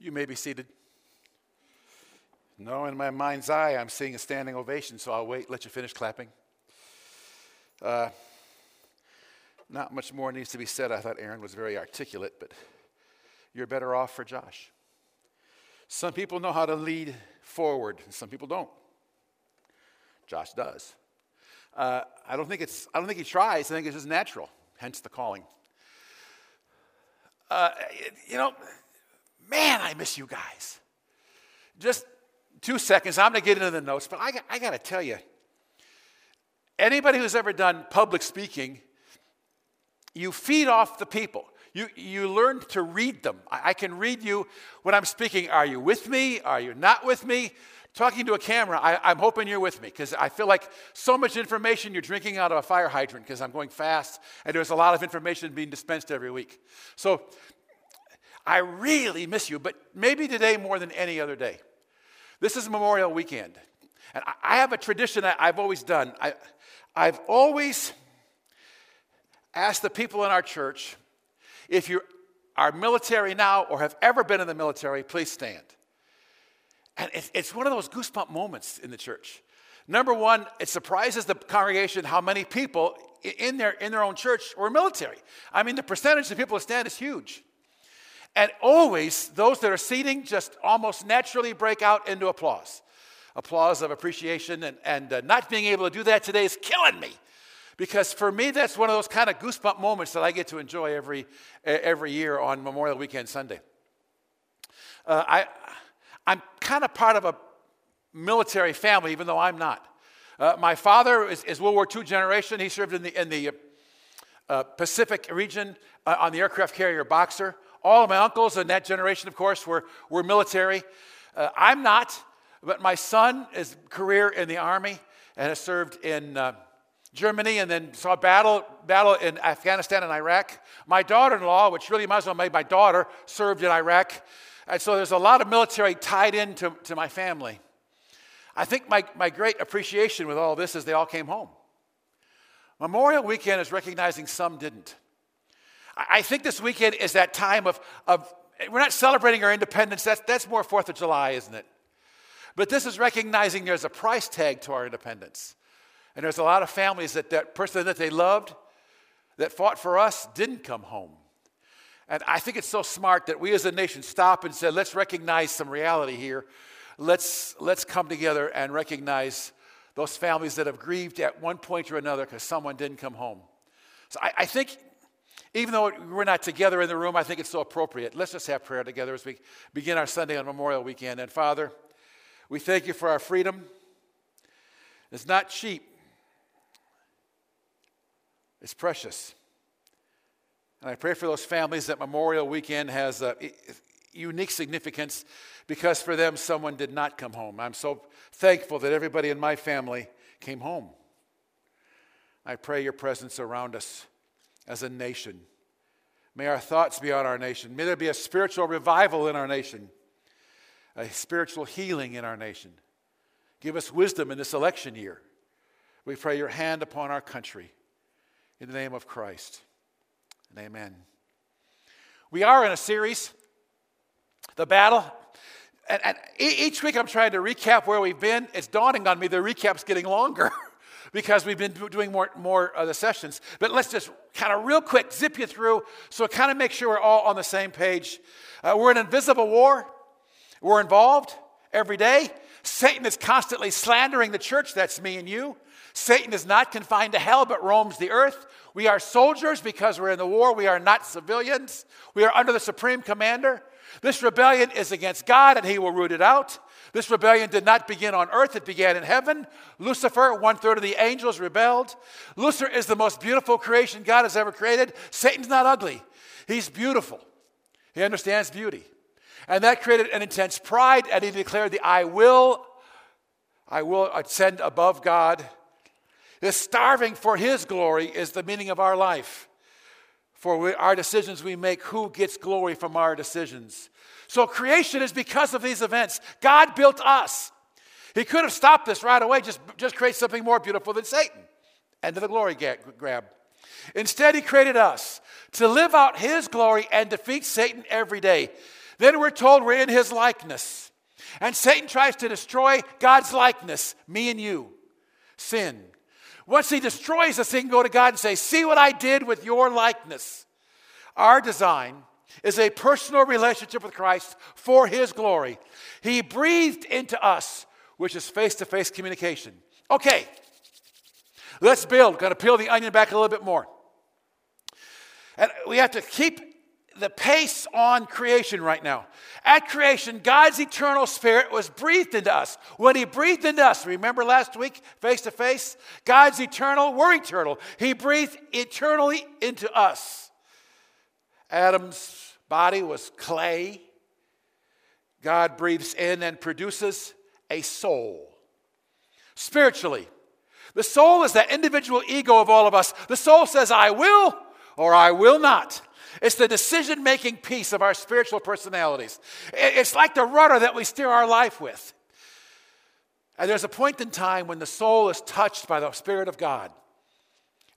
You may be seated. No, in my mind's eye, I'm seeing a standing ovation, so I'll wait, let you finish clapping. Uh, not much more needs to be said. I thought Aaron was very articulate, but you're better off for Josh. Some people know how to lead forward, and some people don't. Josh does. Uh, I don't think it's. I don't think he tries. I think it's just natural. Hence the calling. Uh, you know, man, I miss you guys. Just two seconds. I'm going to get into the notes, but I, I got to tell you, anybody who's ever done public speaking, you feed off the people. You, you learn to read them. I, I can read you when I'm speaking. Are you with me? Are you not with me? Talking to a camera, I, am hoping you're with me because I feel like so much information you're drinking out of a fire hydrant because I'm going fast and there's a lot of information being dispensed every week. So I really miss you, but maybe today more than any other day. This is Memorial Weekend. And I have a tradition that I've always done. I, I've always asked the people in our church if you are military now or have ever been in the military, please stand. And it's one of those goosebump moments in the church. Number one, it surprises the congregation how many people in their, in their own church were military. I mean, the percentage of people who stand is huge. And always, those that are seating just almost naturally break out into applause. Applause of appreciation, and, and uh, not being able to do that today is killing me. Because for me, that's one of those kind of goosebump moments that I get to enjoy every, every year on Memorial Weekend Sunday. Uh, I, I'm kind of part of a military family, even though I'm not. Uh, my father is, is, World War II generation. He served in the, in the uh, Pacific region uh, on the aircraft carrier Boxer. All of my uncles in that generation, of course, were, were military. Uh, I'm not, but my son is career in the Army and has served in uh, Germany and then saw battle, battle in Afghanistan and Iraq. My daughter in law, which really might as well made my daughter, served in Iraq. And so there's a lot of military tied into to my family. I think my, my great appreciation with all this is they all came home. Memorial weekend is recognizing some didn't. I, think this weekend is that time of, of we're not celebrating our independence, that's, that's more 4th of July, isn't it? But this is recognizing there's a price tag to our independence. And there's a lot of families that that person that they loved, that fought for us, didn't come home. And I think it's so smart that we as a nation stop and say, let's recognize some reality here. Let's, let's come together and recognize those families that have grieved at one point or another because someone didn't come home. So I, I, think, even though we're not together in the room, I think it's so appropriate. Let's just have prayer together as we begin our Sunday on Memorial Weekend. And Father, we thank you for our freedom. It's not cheap, it's precious. And I pray for those families that Memorial Weekend has a unique significance because for them, someone did not come home. I'm so thankful that everybody in my family came home. I pray your presence around us as a nation. May our thoughts be on our nation. May there be a spiritual revival in our nation, a spiritual healing in our nation. Give us wisdom in this election year. We pray your hand upon our country. In the name of Christ and amen. We are in a series, The Battle. And, and each week I'm trying to recap where we've been. It's dawning on me the recap's getting longer because we've been doing more, more of the sessions. But let's just kind of real quick zip you through so kind of make sure we're all on the same page. Uh, we're in invisible war. We're involved every day. Satan is constantly slandering the church. That's me and you. Satan is not confined to hell, but roams the earth. We are soldiers because we're in the war. We are not civilians. We are under the supreme commander. This rebellion is against God, and he will root it out. This rebellion did not begin on earth, it began in heaven. Lucifer, one third of the angels, rebelled. Lucifer is the most beautiful creation God has ever created. Satan's not ugly, he's beautiful. He understands beauty. And that created an intense pride, and he declared the I will, I will ascend above God this starving for His glory is the meaning of our life. For we, our decisions we make, who gets glory from our decisions? So creation is because of these events. God built us. He could have stopped this right away, just, just create something more beautiful than Satan. End of the glory grab. Instead, He created us to live out His glory and defeat Satan every day. Then we're told we're in his likeness. And Satan tries to destroy God's likeness, me and you. Sin. Once he destroys us, he can go to God and say, See what I did with your likeness. Our design is a personal relationship with Christ for his glory. He breathed into us, which is face to face communication. Okay, let's build. Got to peel the onion back a little bit more. And we have to keep the pace on creation right now. At creation, God's eternal spirit was breathed into us. When He breathed into us, remember last week, face to face? God's eternal, we're eternal. He breathed eternally into us. Adam's body was clay. God breathes in and produces a soul. Spiritually, the soul is that individual ego of all of us. The soul says, I will or I will not. It's the decision making piece of our spiritual personalities. It's like the rudder that we steer our life with. And there's a point in time when the soul is touched by the Spirit of God.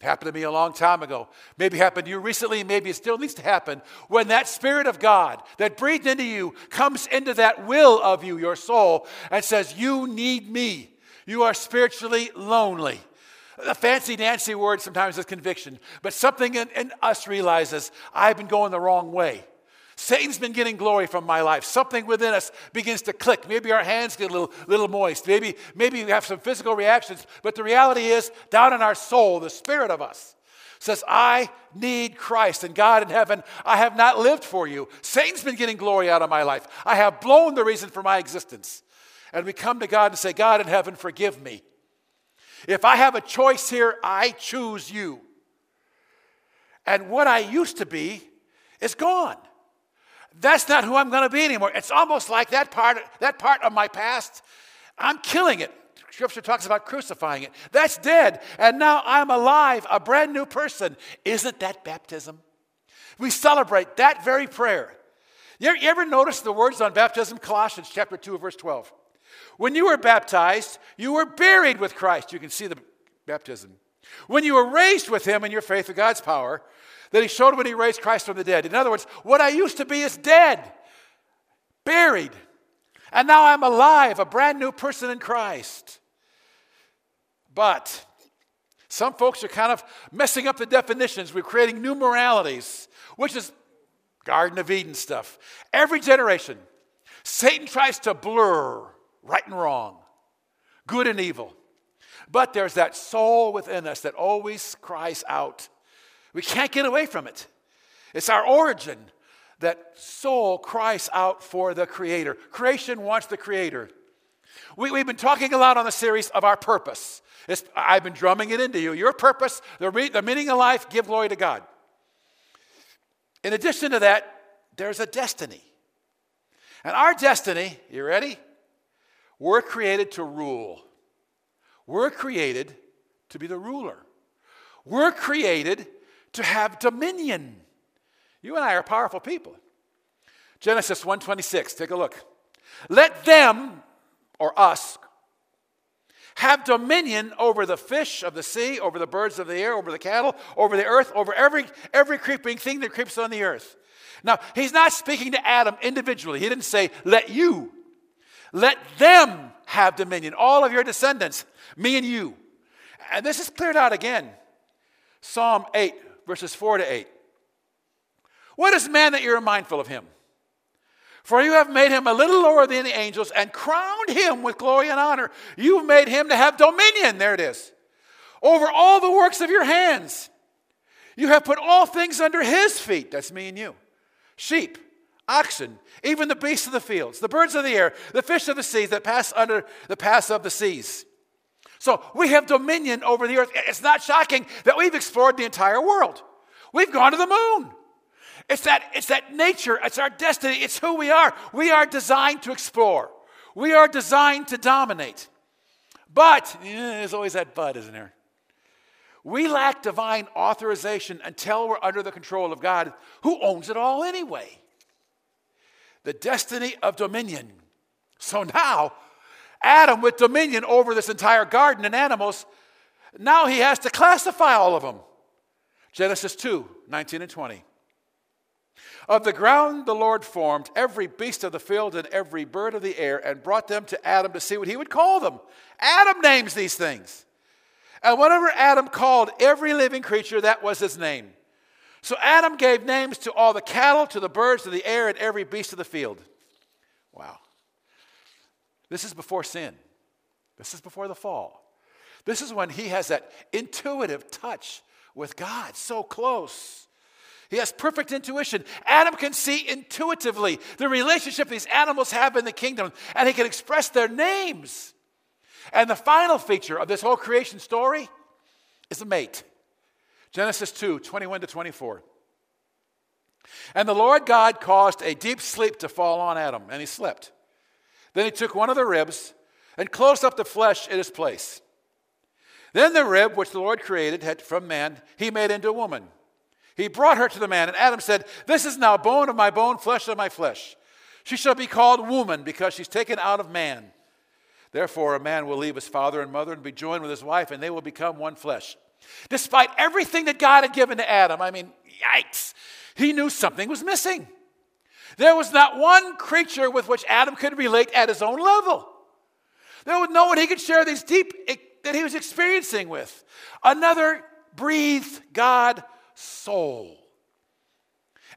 It happened to me a long time ago. Maybe happened to you recently, maybe it still needs to happen. When that Spirit of God that breathed into you comes into that will of you, your soul, and says, You need me. You are spiritually lonely. The fancy dancy word sometimes is conviction, but something in, in, us realizes I've been going the wrong way. Satan's been getting glory from my life. Something within us begins to click. Maybe our hands get a little, little moist. Maybe, maybe we have some physical reactions. But the reality is, down in our soul, the spirit of us says, I need Christ. And God in heaven, I have not lived for you. Satan's been getting glory out of my life. I have blown the reason for my existence. And we come to God and say, God in heaven, forgive me. If I have a choice here, I choose you. And what I used to be is gone. That's not who I'm going to be anymore. It's almost like that part, that part of my past, I'm killing it. Scripture talks about crucifying it. That's dead. And now I'm alive, a brand new person. Isn't that baptism? We celebrate that very prayer. You ever, notice the words on baptism? Colossians chapter 2, verse 12. When you were baptized, you were buried with Christ. You can see the baptism. When you were raised with him in your faith of God's power, that he showed when he raised Christ from the dead. In other words, what I used to be is dead, buried, and now I'm alive, a brand new person in Christ. But some folks are kind of messing up the definitions. We're creating new moralities, which is Garden of Eden stuff. Every generation, Satan tries to blur right and wrong, good and evil. But there's that soul within us that always cries out. We can't get away from it. It's our origin. That soul cries out for the Creator. Creation wants the Creator. We, have been talking a lot on the series of our purpose. It's, I've been drumming it into you. Your purpose, the, the meaning of life, give glory to God. In addition to that, there's a destiny. And our destiny, you ready? We're created to rule. We're created to be the ruler. We're created to have dominion. You and I are powerful people. Genesis 1:26, take a look. Let them or us have dominion over the fish of the sea, over the birds of the air, over the cattle, over the earth, over every every creeping thing that creeps on the earth. Now, he's not speaking to Adam individually. He didn't say, "Let you let them have dominion, all of your descendants, me and you. And this is cleared out again. Psalm 8, verses 4 to 8. What is man that you're mindful of him? For you have made him a little lower than the angels and crowned him with glory and honor. You've made him to have dominion, there it is, over all the works of your hands. You have put all things under his feet. That's me and you. Sheep, oxen, even the beasts of the fields, the birds of the air, the fish of the seas that pass under the pass of the seas. So we have dominion over the earth. It's not shocking that we've explored the entire world. We've gone to the moon. It's that, it's that nature, it's our destiny, it's who we are. We are designed to explore, we are designed to dominate. But, there's always that but, isn't there? We lack divine authorization until we're under the control of God, who owns it all anyway the destiny of dominion. So now, Adam, with dominion over this entire garden and animals, now he has to classify all of them. Genesis 2 19 and 20. Of the ground the Lord formed every beast of the field and every bird of the air and brought them to Adam to see what he would call them. Adam names these things. And whatever Adam called every living creature, that was his name. So Adam gave names to all the cattle, to the birds of the air, and every beast of the field. Wow. This is before sin. This is before the fall. This is when he has that intuitive touch with God, so close. He has perfect intuition. Adam can see intuitively the relationship these animals have in the kingdom, and he can express their names. And the final feature of this whole creation story is a mate. Genesis 2 21 to 24. And the Lord God caused a deep sleep to fall on Adam, and he slept. Then he took one of the ribs and closed up the flesh in its place. Then the rib which the Lord created had from man, he made into a woman. He brought her to the man, and Adam said, This is now bone of my bone, flesh of my flesh. She shall be called woman because she's taken out of man. Therefore, a man will leave his father and mother and be joined with his wife, and they will become one flesh. Despite everything that God had given to Adam, I mean, yikes, he knew something was missing. There was not one creature with which Adam could relate at his own level. There was no one he could share these deep that he was experiencing with. Another breathed God soul.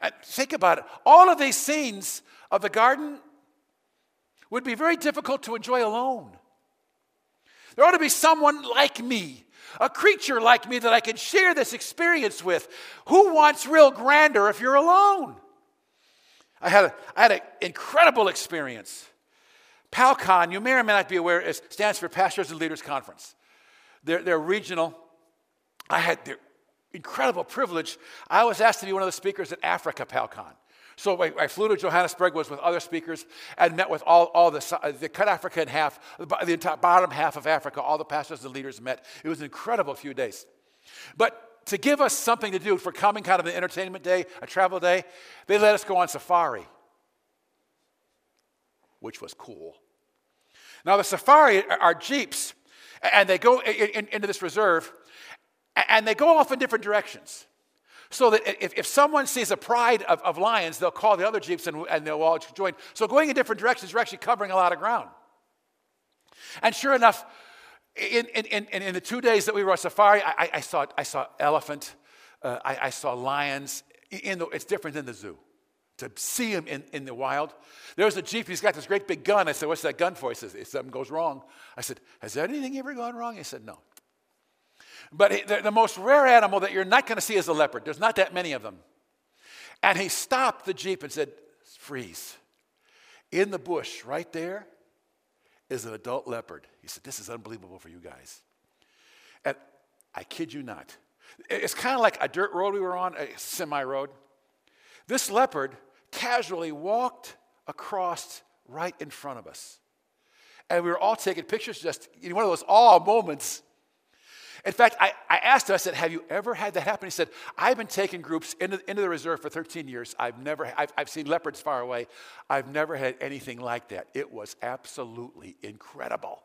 And think about it. All of these scenes of the garden would be very difficult to enjoy alone. There ought to be someone like me, a creature like me that I can share this experience with. Who wants real grandeur if you're alone? I had, a, I had an incredible experience. PALCON, you may or may not be aware, it stands for Pastors and Leaders Conference. They're, they're regional. I had the incredible privilege. I was asked to be one of the speakers at Africa PALCON. So I, I, flew to Johannesburg, was with other speakers, and met with all, all the, the cut Africa in half, the entire bottom half of Africa. All the pastors and leaders met. It was an incredible few days. But to give us something to do for coming kind of an entertainment day, a travel day, they let us go on safari, which was cool. Now, the safari are jeeps, and they go in, in, into this reserve, and they go off in different directions. So that if, if someone sees a pride of, of lions, they'll call the other jeeps and, and they'll all join. So going in different directions, you're actually covering a lot of ground. And sure enough, in, in, in, in the two days that we were on safari, I, I saw, I saw elephant, uh, I, I, saw lions. The, it's different than the zoo. To see them in, in the wild. There was a Jeep, he's got this great big gun. I said, What's that gun for? He says, If something goes wrong. I said, Has anything ever gone wrong? He said, No. But the, the most rare animal that you're not going to see is a leopard. There's not that many of them. And he stopped the Jeep and said, Freeze. In the bush right there is an adult leopard. He said, This is unbelievable for you guys. And I kid you not. It's kind of like a dirt road we were on, a semi road. This leopard casually walked across right in front of us. And we were all taking pictures, just know, one of those awe moments. In fact, I, I asked him, I said, Have you ever had that happen? He said, I've been taking groups into, into the reserve for 13 years. I've never, I've, I've seen leopards far away. I've never had anything like that. It was absolutely incredible.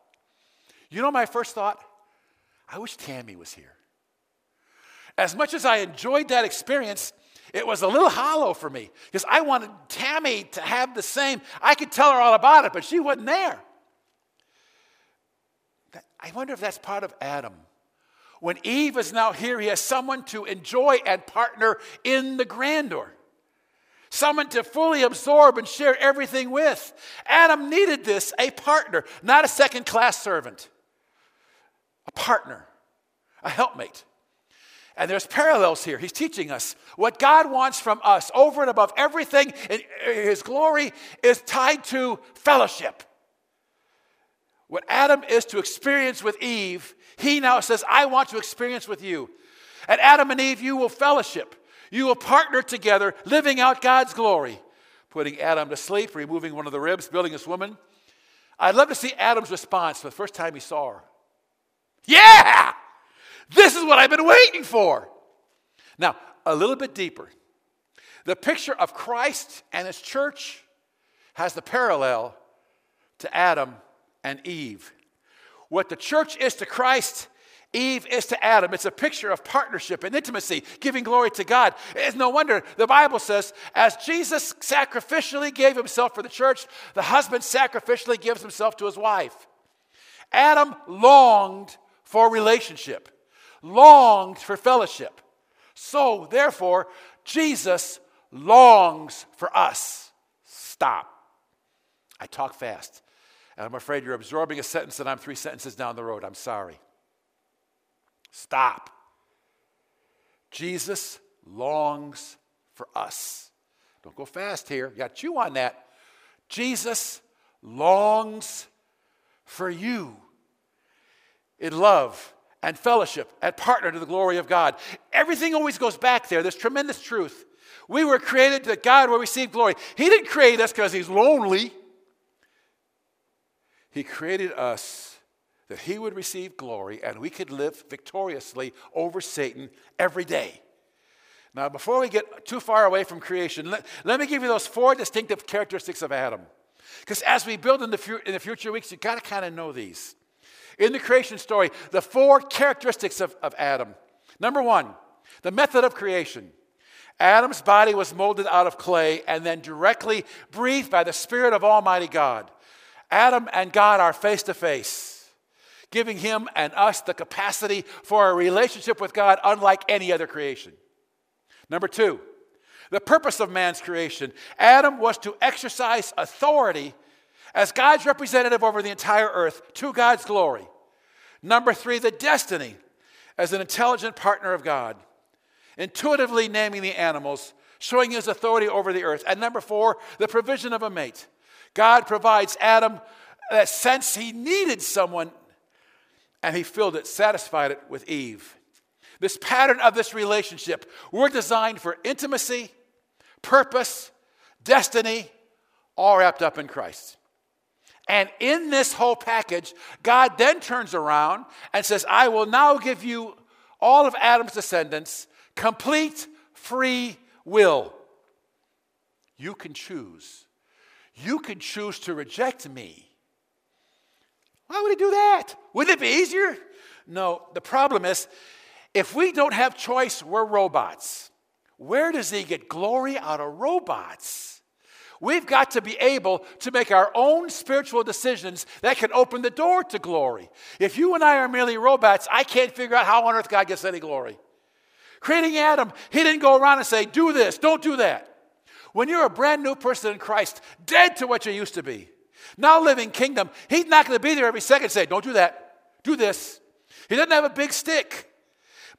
You know my first thought? I wish Tammy was here. As much as I enjoyed that experience, it was a little hollow for me because I wanted Tammy to have the same. I could tell her all about it, but she wasn't there. I wonder if that's part of Adam when Eve is now here, he has someone to enjoy and partner in the grandeur, someone to fully absorb and share everything with. Adam needed this a partner, not a second class servant, a partner, a helpmate. And there's parallels here. He's teaching us what God wants from us over and above everything in His glory is tied to fellowship. What Adam is to experience with Eve, he now says, I want to experience with you. At Adam and Eve, you will fellowship. You will partner together, living out God's glory, putting Adam to sleep, removing one of the ribs, building this woman. I'd love to see Adam's response for the first time he saw her. Yeah! This is what I've been waiting for. Now, a little bit deeper. The picture of Christ and his church has the parallel to Adam and Eve. What the church is to Christ, Eve is to Adam. It's a picture of partnership and intimacy, giving glory to God. It's no wonder the Bible says, as Jesus sacrificially gave himself for the church, the husband sacrificially gives himself to his wife. Adam longed for relationship, longed for fellowship. So, therefore, Jesus longs for us. Stop. I talk fast. And I'm afraid you're absorbing a sentence and I'm three sentences down the road. I'm sorry. Stop. Jesus longs for us. Don't go fast here. You got chew on that. Jesus longs for you in love and fellowship and partner to the glory of God. Everything always goes back there. There's tremendous truth. We were created that God will receive glory. He didn't create us because He's lonely. He created us that he would receive glory and we could live victoriously over Satan every day. Now, before we get too far away from creation, let, let me give you those four distinctive characteristics of Adam. Because as we build in the, fu- in the future weeks, you've got to kind of know these. In the creation story, the four characteristics of, of Adam. Number one, the method of creation. Adam's body was molded out of clay and then directly breathed by the Spirit of Almighty God. Adam and God are face to face, giving him and us the capacity for a relationship with God unlike any other creation. Number two, the purpose of man's creation. Adam was to exercise authority as God's representative over the entire earth to God's glory. Number three, the destiny as an intelligent partner of God, intuitively naming the animals, showing his authority over the earth. And number four, the provision of a mate. God provides Adam that sense he needed someone, and he filled it, satisfied it with Eve. This pattern of this relationship, we're designed for intimacy, purpose, destiny, all wrapped up in Christ. And in this whole package, God then turns around and says, I will now give you all of Adam's descendants complete free will. You can choose you can choose to reject me. Why would he do that? Wouldn't it be easier? No, the problem is if we don't have choice, we're robots. Where does he get glory out of robots? We've got to be able to make our own spiritual decisions that can open the door to glory. If you and I are merely robots, I can't figure out how on earth God gets any glory. Creating Adam, he didn't go around and say, Do this, don't do that. When you're a brand new person in Christ, dead to what you used to be, now living kingdom, he's not going to be there every second say, Don't do that, do this. He doesn't have a big stick.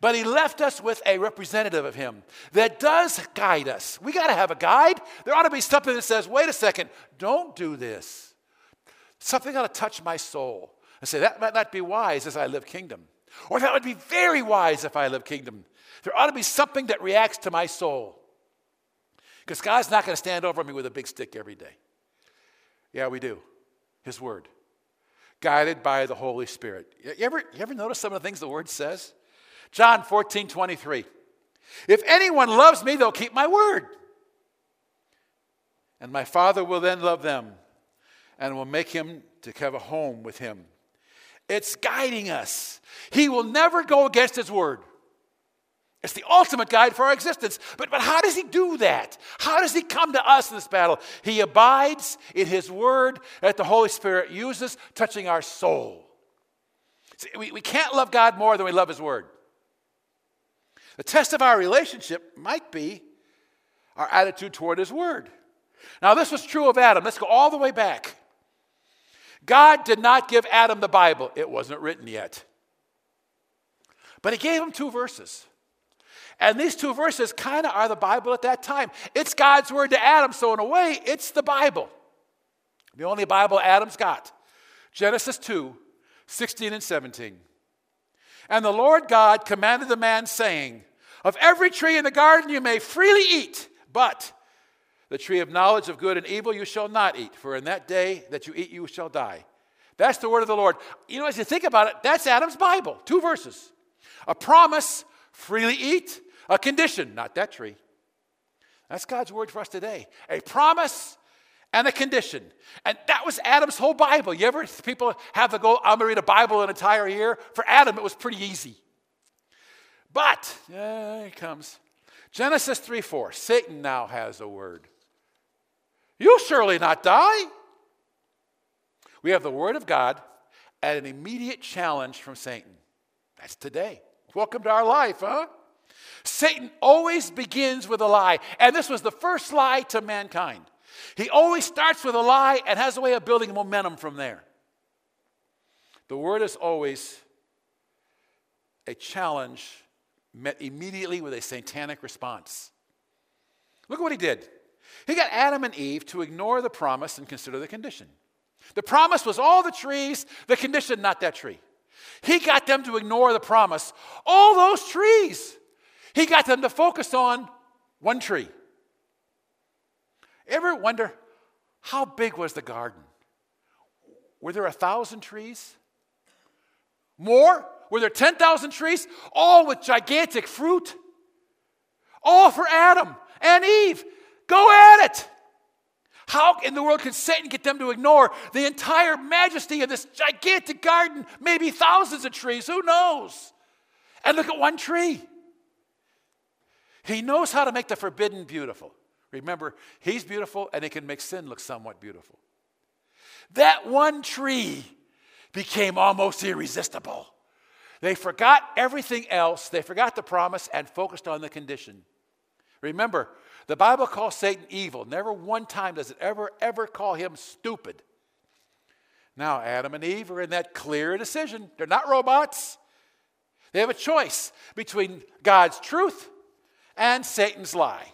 But he left us with a representative of him that does guide us. We got to have a guide. There ought to be something that says, wait a second, don't do this. Something ought to touch my soul and say, that might not be wise as I live kingdom. Or that would be very wise if I live kingdom. There ought to be something that reacts to my soul. Because God's not going to stand over me with a big stick every day. Yeah, we do. His Word. Guided by the Holy Spirit. You ever, you ever notice some of the things the Word says? John 14, 23. If anyone loves me, they'll keep my word. And my Father will then love them and will make him to have a home with him. It's guiding us. He will never go against his word. It's the ultimate guide for our existence. But, but how does he do that? How does he come to us in this battle? He abides in his word that the Holy Spirit uses, touching our soul. See, we, we can't love God more than we love his word. The test of our relationship might be our attitude toward his word. Now, this was true of Adam. Let's go all the way back. God did not give Adam the Bible, it wasn't written yet. But he gave him two verses. And these two verses kind of are the Bible at that time. It's God's word to Adam, so in a way, it's the Bible. The only Bible Adam's got. Genesis 2 16 and 17. And the Lord God commanded the man, saying, Of every tree in the garden you may freely eat, but the tree of knowledge of good and evil you shall not eat, for in that day that you eat you shall die. That's the word of the Lord. You know, as you think about it, that's Adam's Bible. Two verses. A promise, freely eat, a condition, not that tree. That's God's word for us today. A promise and a condition. And that was Adam's whole Bible. You ever, people have to go, I'm to read a Bible an entire year? For Adam, it was pretty easy. But, here it comes. Genesis 3 4. Satan now has a word. You'll surely not die. We have the word of God and an immediate challenge from Satan. That's today. Welcome to our life, huh? Satan always begins with a lie. And this was the first lie to mankind. He always starts with a lie and has a way of building momentum from there. The word is always a challenge met immediately with a satanic response. Look at what he did. He got Adam and Eve to ignore the promise and consider the condition. The promise was all the trees, the condition, not that tree. He got them to ignore the promise, all those trees. He got them to focus on one tree. Ever wonder how big was the garden? Were there a thousand trees? More? Were there 10,000 trees? All with gigantic fruit? All for Adam and Eve. Go at it. How in the world could Satan get them to ignore the entire majesty of this gigantic garden, maybe thousands of trees? Who knows? And look at one tree. He knows how to make the forbidden beautiful. Remember, he's beautiful and he can make sin look somewhat beautiful. That one tree became almost irresistible. They forgot everything else, they forgot the promise and focused on the condition. Remember, the Bible calls Satan evil. Never one time does it ever, ever call him stupid. Now, Adam and Eve are in that clear decision. They're not robots. They have a choice between God's truth and Satan's lie.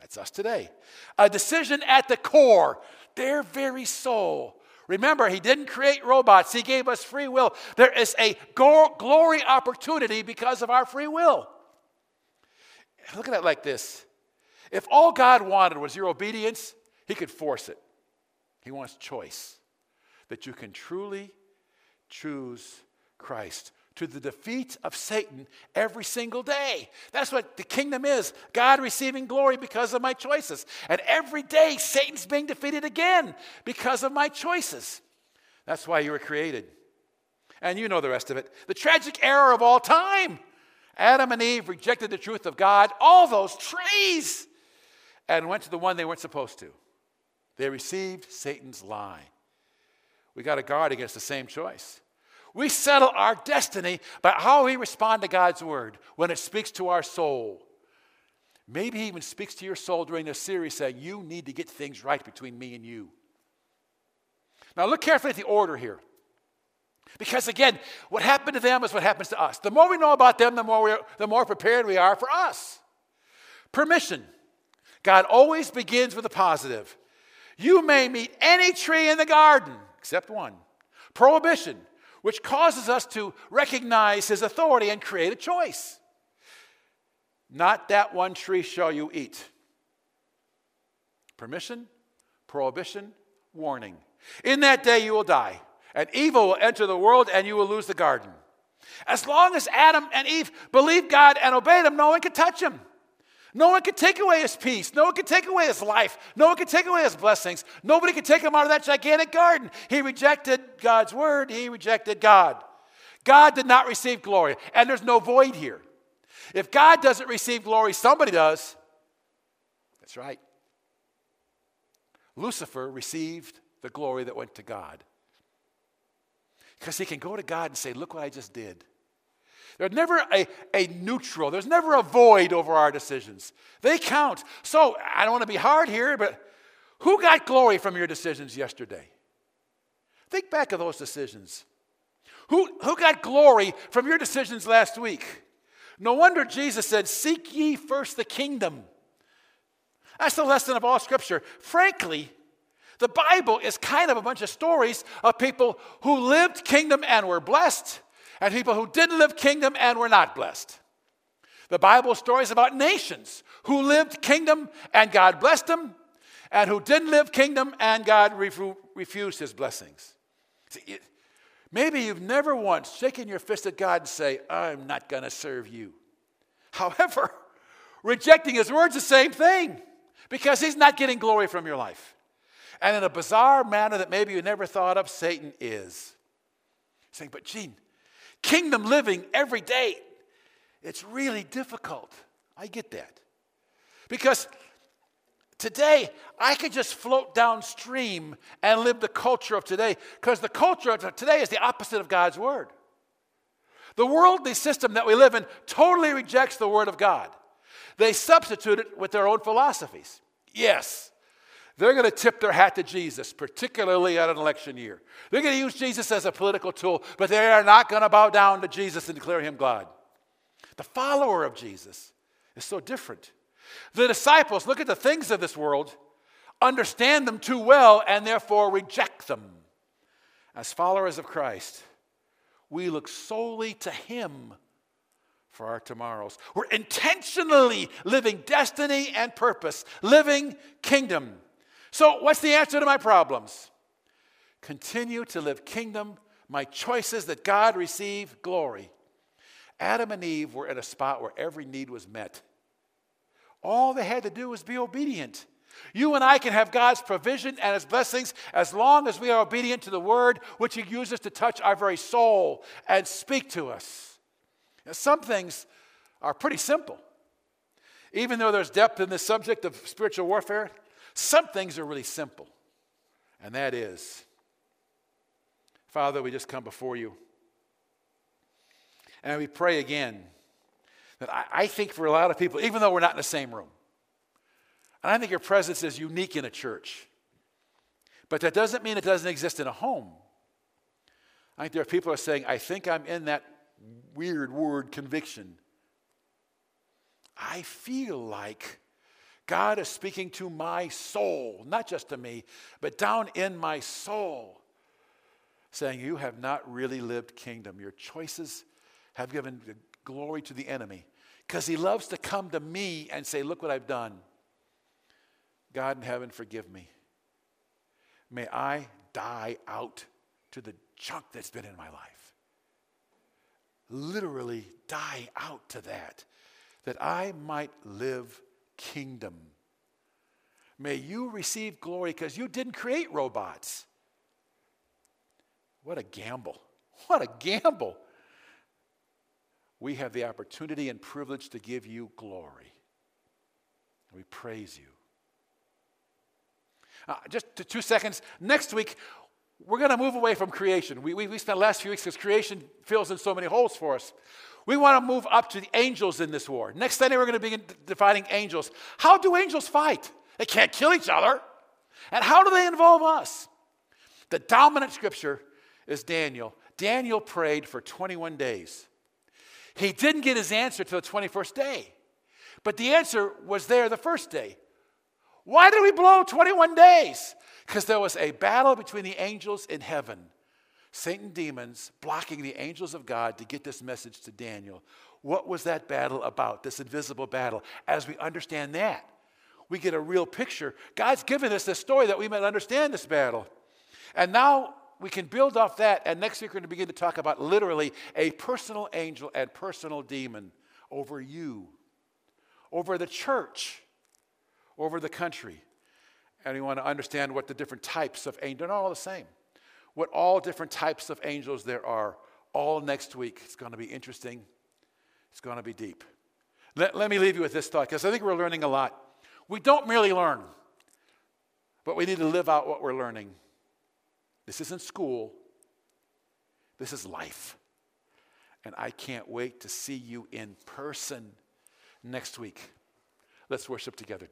That's us today. A decision at the core, their very soul. Remember, he didn't create robots, he gave us free will. There is a glory opportunity because of our free will. Look at it like this if all God wanted was your obedience, he could force it. He wants choice that you can truly choose Christ to the defeat of Satan every single day. That's what the kingdom is God receiving glory because of my choices. And every day, Satan's being defeated again because of my choices. That's why you were created. And you know the rest of it. The tragic error of all time. Adam and Eve rejected the truth of God, all those trees, and went to the one they weren't supposed to. They received Satan's lie. We got to guard against the same choice. We settle our destiny by how we respond to God's word when it speaks to our soul. Maybe He even speaks to your soul during this series saying, You need to get things right between me and you. Now, look carefully at the order here. Because again, what happened to them is what happens to us. The more we know about them, the more, we the more prepared we are for us. Permission. God always begins with a positive. You may meet any tree in the garden, except one. Prohibition which causes us to recognize his authority and create a choice. Not that one tree shall you eat. Permission, prohibition, warning. In that day you will die, and evil will enter the world, and you will lose the garden. As long as Adam and Eve believed God and obeyed him, no one could touch him. No one could take away his peace. No one could take away his life. No one could take away his blessings. Nobody could take him out of that gigantic garden. He rejected God's word, he rejected God. God did not receive glory, and there's no void here. If God doesn't receive glory, somebody does. That's right. Lucifer received the glory that went to God. Because he can go to God and say, Look what I just did. There's never a, a neutral, there's never a void over our decisions. They count. So I don't want to be hard here, but who got glory from your decisions yesterday? Think back of those decisions. Who, who got glory from your decisions last week? No wonder Jesus said, Seek ye first the kingdom. That's the lesson of all Scripture. Frankly, the Bible is kind of a bunch of stories of people who lived kingdom and were blessed, and people who didn't live kingdom and were not blessed. The Bible stories about nations who lived kingdom and God blessed them, and who didn't live kingdom and God refu- refused his blessings. See, maybe you've never once shaken your fist at God and say, I'm not going to serve you. However, rejecting his words the same thing because he's not getting glory from your life. And in a bizarre manner that maybe you never thought of, Satan is. Saying, but Gene, kingdom living every day, it's really difficult. I get that. Because today, I could just float downstream and live the culture of today, because the culture of today is the opposite of God's word. The worldly system that we live in totally rejects the word of God. They substitute it with their own philosophies. Yes, they're going to tip their hat to Jesus, particularly at an election year. They're going to use Jesus as a political tool, but they are not going to bow down to Jesus and declare him God. The follower of Jesus is so different. The disciples look at the things of this world, understand them too well, and therefore reject them. As followers of Christ, we look solely to Him for our tomorrows. We're intentionally living destiny and purpose, living kingdom. So, what's the answer to my problems? Continue to live kingdom, my choices that God receive glory. Adam and Eve were in a spot where every need was met. All they had to do was be obedient. You and I can have God's provision and His blessings as long as we are obedient to the Word, which He uses to touch our very soul and speak to us. Now, some things are pretty simple. Even though there's depth in the subject of spiritual warfare, some things are really simple. And that is, Father, we just come before you. And we pray again that I, I think for a lot of people, even though we're not in the same room, and I think your presence is unique in a church. But that doesn't mean it doesn't exist in a home. I think there are people who are saying, I think I'm in that weird word conviction. I feel like God is speaking to my soul, not just to me, but down in my soul, saying, You have not really lived kingdom. Your choices have given glory to the enemy because he loves to come to me and say, Look what I've done. God in heaven, forgive me. May I die out to the junk that's been in my life. Literally die out to that, that I might live kingdom. May you receive glory because you didn't create robots. What a gamble. What a gamble. We have the opportunity and privilege to give you glory. We praise you. Uh, just two seconds. Next week, we're going to move away from creation. We, we, we spent the last few weeks because creation fills in so many holes for us. We want to move up to the angels in this war. Next Sunday, we're going to begin defining angels. How do angels fight? They can't kill each other. And how do they involve us? The dominant scripture is Daniel. Daniel prayed for 21 days. He didn't get his answer till the 21st day, but the answer was there the first day. Why did we blow 21 days? Because there was a battle between the angels in heaven, Satan demons blocking the angels of God to get this message to Daniel. What was that battle about, this invisible battle? As we understand that, we get a real picture. God's given us this story that we might understand this battle. And now we can build off that, and next week we're going to begin to talk about literally a personal angel and personal demon over you, over the church over the country. And we want to understand what the different types of angels, they're not all the same, what all different types of angels there are, all next week. It's going to be interesting. It's going to be deep. Let, let me leave you with this thought because I think we're learning a lot. We don't merely learn, but we need to live out what we're learning. This isn't school, this is life. And I can't wait to see you in person next week. Let's worship together.